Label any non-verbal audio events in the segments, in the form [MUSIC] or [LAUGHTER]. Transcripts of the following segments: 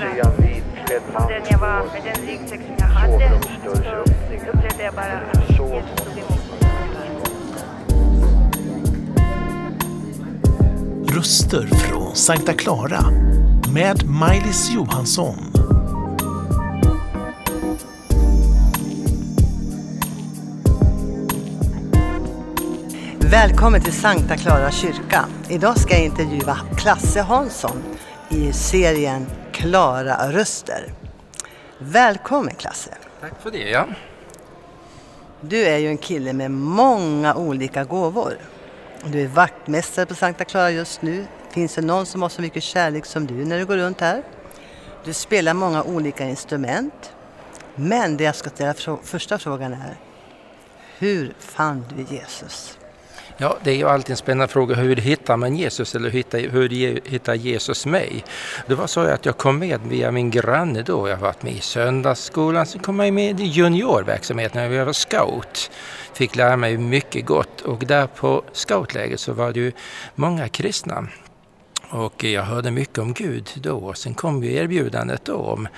mer om den jag var, med den ryggsäck som jag hade, så upplevde jag bara att Jesus tog emot mig. Röster från Sankta Clara med Maj-Lis Johansson. Välkommen till Sankta Clara kyrka. Idag ska jag intervjua Klasse Hansson i serien Klara röster. Välkommen Klasse. Tack för det. Ja. Du är ju en kille med många olika gåvor. Du är vaktmästare på Sankta Clara just nu. Finns det någon som har så mycket kärlek som du när du går runt här? Du spelar många olika instrument. Men det jag ska ställa frå- första frågan är, hur fann du Jesus? Ja, det är ju alltid en spännande fråga. Hur hittar man Jesus eller hur hittar Jesus mig? Det var så att jag kom med via min granne då. Jag har varit med i söndagsskolan. Sen kom jag med i juniorverksamheten när jag var scout. Fick lära mig mycket gott och där på scoutläget så var det ju många kristna. Och jag hörde mycket om Gud då. Sen kom ju erbjudandet då om,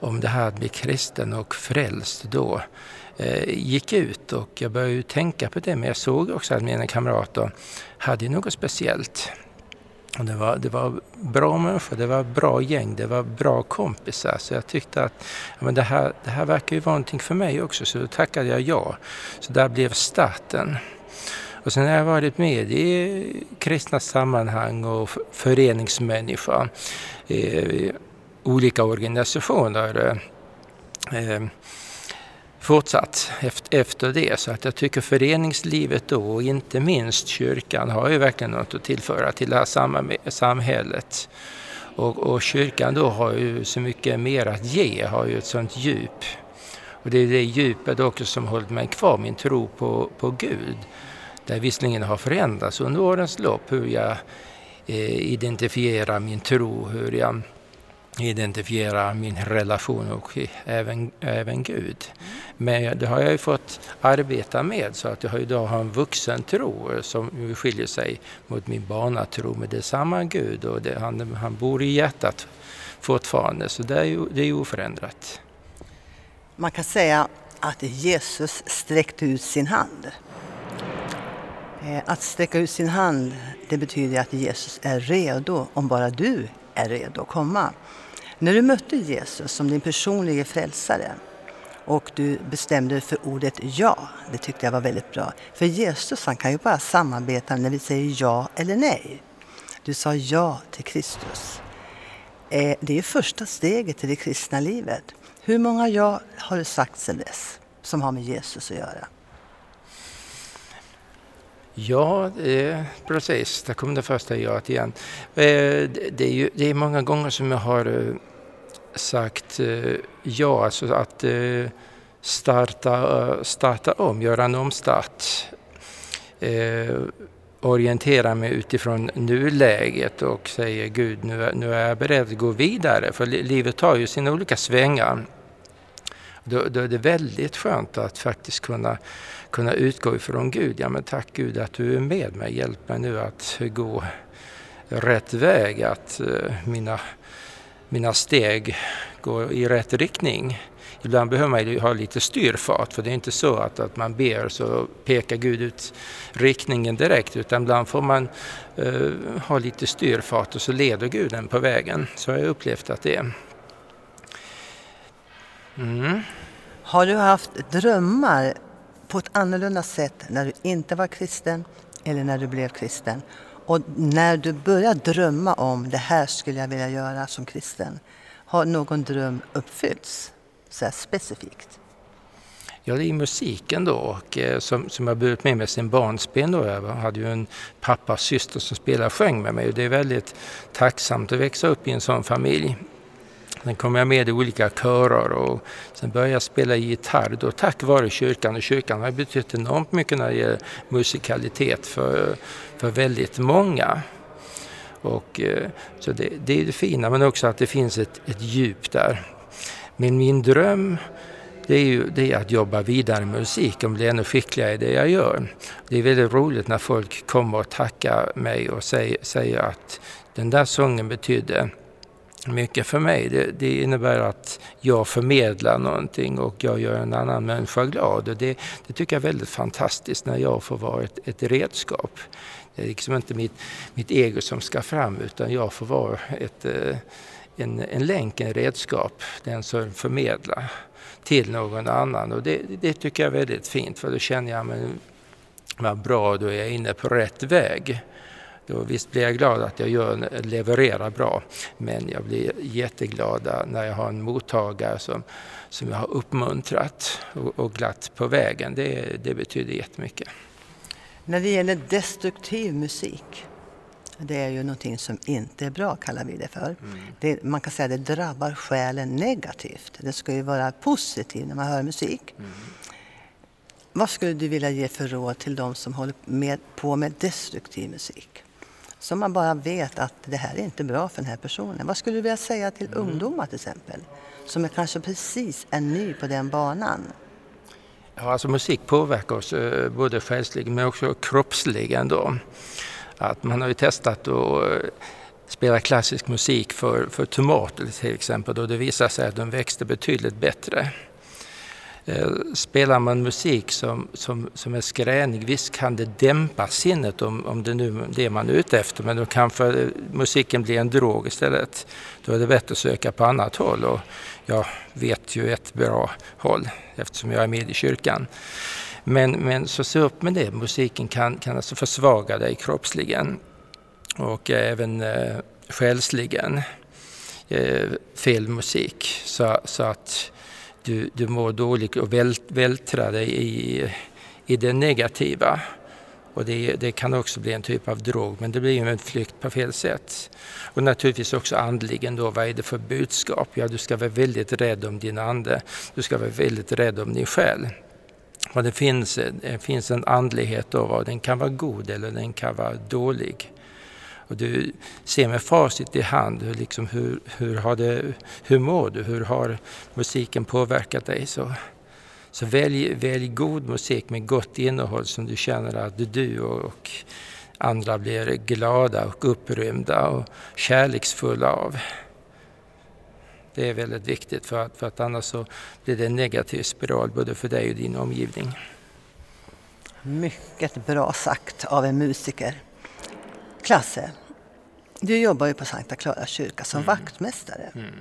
om det här att bli kristen och frälst då. Eh, gick ut och jag började ju tänka på det men jag såg också att mina kamrater hade ju något speciellt. Och det, var, det var bra människor, det var bra gäng, det var bra kompisar så jag tyckte att ja, men det, här, det här verkar ju vara någonting för mig också så då tackade jag ja. Så där blev starten. Och sen har jag varit med i kristna sammanhang och föreningsmänniska eh, i olika organisationer eh, eh fortsatt efter det. Så att jag tycker föreningslivet då och inte minst kyrkan har ju verkligen något att tillföra till det här samhället. Och, och kyrkan då har ju så mycket mer att ge, har ju ett sånt djup. Och det är det djupet också som hållit mig kvar, min tro på, på Gud. Det visserligen har förändrats under årens lopp hur jag eh, identifierar min tro, hur jag identifierar min relation och även, även Gud. Men det har jag ju fått arbeta med så att jag har idag har en vuxen tro som skiljer sig mot min barnatro. Men det är samma Gud och det, han, han bor i hjärtat fortfarande så det är ju, det är ju oförändrat. Man kan säga att Jesus sträckte ut sin hand. Eh, att sträcka ut sin hand, det betyder att Jesus är redo om bara du är redo att komma. När du mötte Jesus som din personliga frälsare och du bestämde dig för ordet ja, det tyckte jag var väldigt bra. För Jesus han kan ju bara samarbeta när vi säger ja eller nej. Du sa ja till Kristus. Eh, det är första steget i det kristna livet. Hur många ja har du sagt sedan dess som har med Jesus att göra? Ja, eh, precis. Där kom det första jaet igen. Eh, det, det, är ju, det är många gånger som jag har eh, sagt eh, ja, alltså att eh, starta, eh, starta om, göra en omstart. Eh, orientera mig utifrån nuläget och säger Gud, nu, är- nu är jag beredd att gå vidare. För livet tar ju sina olika svängar. Då, då är det väldigt skönt att faktiskt kunna, kunna utgå ifrån Gud. Ja men tack Gud att du är med mig. Hjälp mig nu att gå rätt väg. Att uh, mina, mina steg går i rätt riktning. Ibland behöver man ju ha lite styrfart för det är inte så att, att man ber så pekar Gud ut riktningen direkt utan ibland får man uh, ha lite styrfart och så leder Gud en på vägen. Så har jag upplevt att det är. Mm. Har du haft drömmar på ett annorlunda sätt när du inte var kristen eller när du blev kristen? Och när du började drömma om det här skulle jag vilja göra som kristen, har någon dröm uppfyllts? Så här specifikt. Ja, det är musiken då och, eh, som, som jag burit med mig sin barnsben. Då. Jag hade ju en pappa och syster som spelade och sjöng med mig och det är väldigt tacksamt att växa upp i en sån familj. Sen kom jag med i olika körer och sen började jag spela gitarr då tack vare kyrkan och kyrkan har betytt enormt mycket när det gäller musikalitet för, för väldigt många. Och, eh, så det, det är det fina men också att det finns ett, ett djup där. Men min dröm det är ju det är att jobba vidare med musik och bli ännu skickligare i det jag gör. Det är väldigt roligt när folk kommer och tackar mig och säger, säger att den där sången betydde mycket för mig. Det, det, innebär att jag förmedlar någonting och jag gör en annan människa glad. Och det, det tycker jag är väldigt fantastiskt när jag får vara ett, ett redskap. Det är liksom inte mitt, mitt ego som ska fram utan jag får vara ett, eh, en, en länk, en redskap, den som förmedlar till någon annan. Och det, det tycker jag är väldigt fint för då känner jag mig vad bra, då är jag inne på rätt väg. Då visst blir jag glad att jag gör, levererar bra, men jag blir jätteglad när jag har en mottagare som, som jag har uppmuntrat och, och glatt på vägen. Det, det betyder jättemycket. När det gäller destruktiv musik, det är ju någonting som inte är bra kallar vi det för. Mm. Det, man kan säga att det drabbar själen negativt. Det ska ju vara positivt när man hör musik. Mm. Vad skulle du vilja ge för råd till de som håller med, på med destruktiv musik? Som man bara vet att det här är inte bra för den här personen. Vad skulle du vilja säga till mm. ungdomar till exempel? Som är kanske precis är ny på den banan. Ja, alltså musik påverkar oss eh, både själsligen men också kroppsligen. Då. Att man har ju testat att eh, spela klassisk musik för, för tomater till exempel och det visar sig att de växte betydligt bättre. Eh, spelar man musik som, som, som är skränig, visst kan det dämpa sinnet om, om det nu är det man är ute efter, men då kanske eh, musiken blir en drog istället. Då är det bättre att söka på annat håll och jag vet ju ett bra håll eftersom jag är med i kyrkan. Men, men så se upp med det, musiken kan, kan alltså försvaga dig kroppsligen och även eh, själsligen. Eh, fel musik så, så att du, du mår dåligt och vält, vältrar dig i, i det negativa. Och det, det, kan också bli en typ av drog, men det blir ju en flykt på fel sätt. Och naturligtvis också andligen då, vad är det för budskap? Ja, du ska vara väldigt rädd om din ande. Du ska vara väldigt rädd om din själ. Och det finns, det finns en andlighet då, den kan vara god eller den kan vara dålig. Och du ser med facit i hand, hur, liksom, hur, hur, har det, hur mår du? Hur har musiken påverkat dig? Så, så välj, välj god musik med gott innehåll som du känner att du och andra blir glada och upprymda och kärleksfulla av. Det är väldigt viktigt för att, för att annars så blir det en negativ spiral både för dig och din omgivning. Mycket bra sagt av en musiker. Klasse, du jobbar ju på Sankta Clara kyrka som mm. vaktmästare. Mm.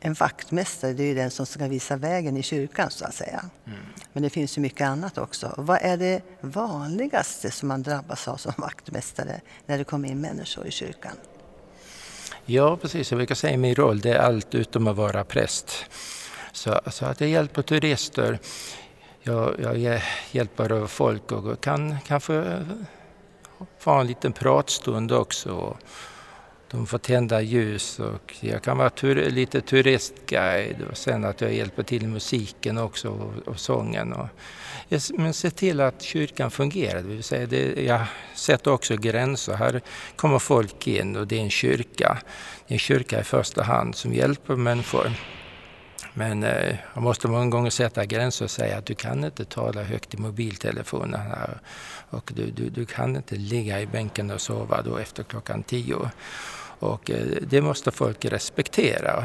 En vaktmästare det är ju den som ska visa vägen i kyrkan så att säga. Mm. Men det finns ju mycket annat också. Vad är det vanligaste som man drabbas av som vaktmästare när det kommer in människor i kyrkan? Ja precis, jag brukar säga min roll det är allt utom att vara präst. Så, så att jag hjälper turister, jag, jag hjälper folk och kan kanske få en liten pratstund också. De får tända ljus och jag kan vara tur, lite turistguide och sen att jag hjälper till med musiken också och, och sången. Och, men se till att kyrkan fungerar, det vill säga det, jag sätter också gränser. Här kommer folk in och det är en kyrka. Det är en kyrka i första hand som hjälper människor. Men eh, jag måste många gånger sätta gränser och säga att du kan inte tala högt i mobiltelefonen här. Och du, du, du kan inte ligga i bänken och sova då efter klockan tio. Och eh, det måste folk respektera.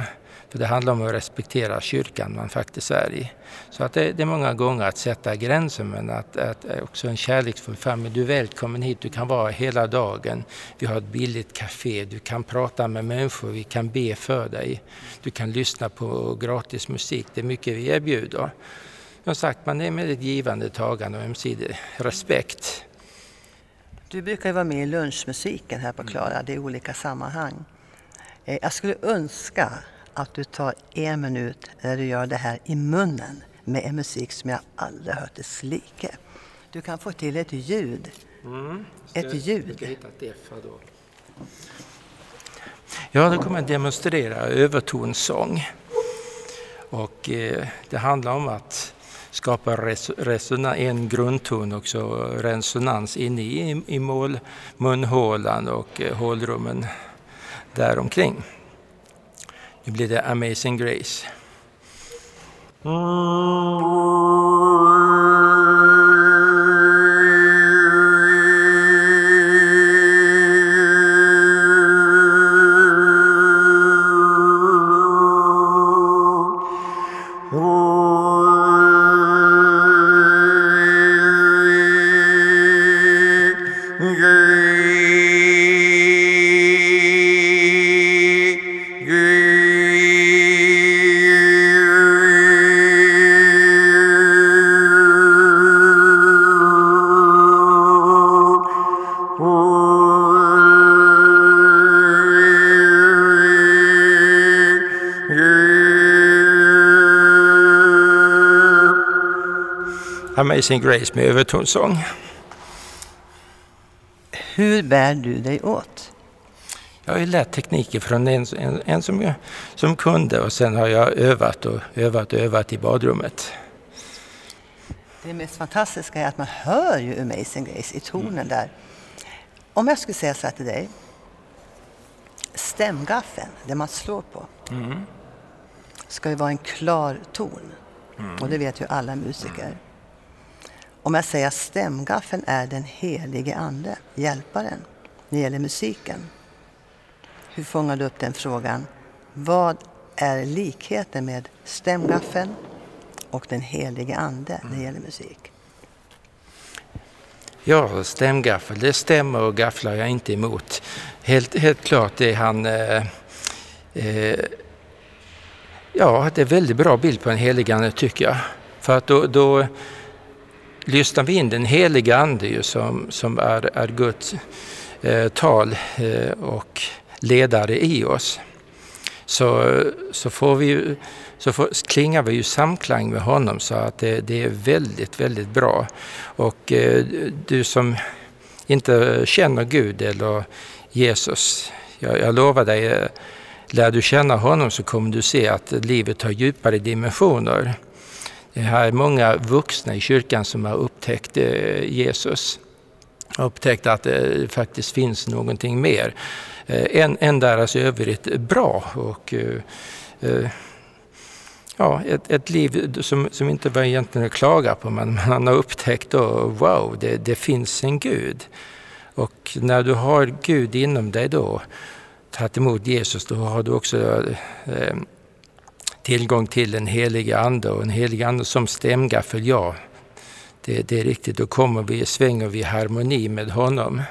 För det handlar om att respektera kyrkan man faktiskt är i. Så att det, det är många gånger att sätta gränser men att, att eh, också en kärleksfull familj. Du är välkommen hit, du kan vara hela dagen. Vi har ett billigt café, du kan prata med människor, vi kan be för dig. Du kan lyssna på gratis musik, det är mycket vi erbjuder. Som sagt, man är med ett givande tagande och ömsesidig respekt. Du brukar ju vara med i lunchmusiken här på Klara, det är olika sammanhang. Eh, jag skulle önska att du tar en minut när du gör det här i munnen med en musik som jag aldrig hört dess like. Du kan få till ett ljud. Mm. Ett ljud. Jag ska hitta ett F här då. Ja, då kommer jag demonstrera övertonsång. Och eh, det handlar om att skapa resonans, en grundton och så resonans inne i, i mål, munhålan och eh, hålrummen däromkring. Nu blir det Amazing Grace. Mm. Amazing Grace med övertonsång. Hur bär du dig åt? Jag har ju lärt tekniker från en, en, en som, jag, som kunde och sen har jag övat och övat och övat i badrummet. Det mest fantastiska är att man hör ju Amazing Grace i tonen där. Om jag skulle säga så här till dig. Stämgaffeln, det man slår på, Mm. ska ju vara en klar ton. Och det vet ju alla musiker. Om jag säger att stämgaffeln är den helige Ande, hjälparen, när det gäller musiken. Hur fångar du upp den frågan? Vad är likheten med stämgaffeln och den helige Ande när det gäller musik? Ja, stämgaffel, det stämmer och gafflar jag inte emot. Helt, helt klart är han... Eh, eh, ja, det är väldigt bra bild på en helig ande tycker jag. För att då, då lyssnar vi in den heliga ande ju som, som är, är Guds eh, tal eh, och ledare i oss. Så, så, får vi, så får, klingar vi ju samklang med honom så att det, det är väldigt, väldigt bra. Och eh, du som inte känner Gud eller Jesus, jag, jag lovar dig, eh, lär du känna honom så kommer du se att livet har djupare dimensioner. Det här är många vuxna i kyrkan som har upptäckt eh, Jesus. Upptäckt att eh, det faktiskt finns någonting mer eh, än, än deras övrigt bra. Och, ja, ett, ett liv som, som inte var egentligen att klaga på men [LAUGHS] man har upptäckt då, wow, det, det finns en Gud. Och när du har Gud inom dig då, tagit emot Jesus, då har du också eh, tillgång till en helig ande och en helig ande som stämgaffel, ja. Det, det är riktigt, då kommer vi, svänger vi i harmoni med honom.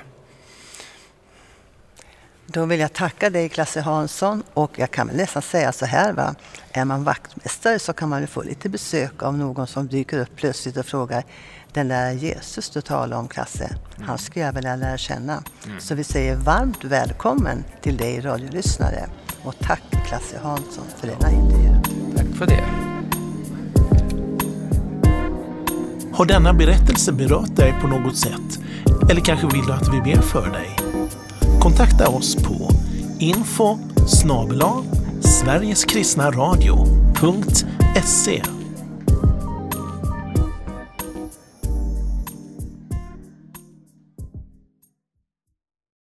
Då vill jag tacka dig Klasse Hansson och jag kan väl nästan säga så här va. Är man vaktmästare så kan man ju få lite besök av någon som dyker upp plötsligt och frågar den där Jesus du talar om Klasse, han skulle jag vilja lära känna. Så vi säger varmt välkommen till dig radiolyssnare och tack Klasse Hansson för denna intervju. För det. Har denna berättelse berört dig på något sätt? Eller kanske vill du att vi ber för dig? Kontakta oss på info snabel-a sverigeskristnaradio.se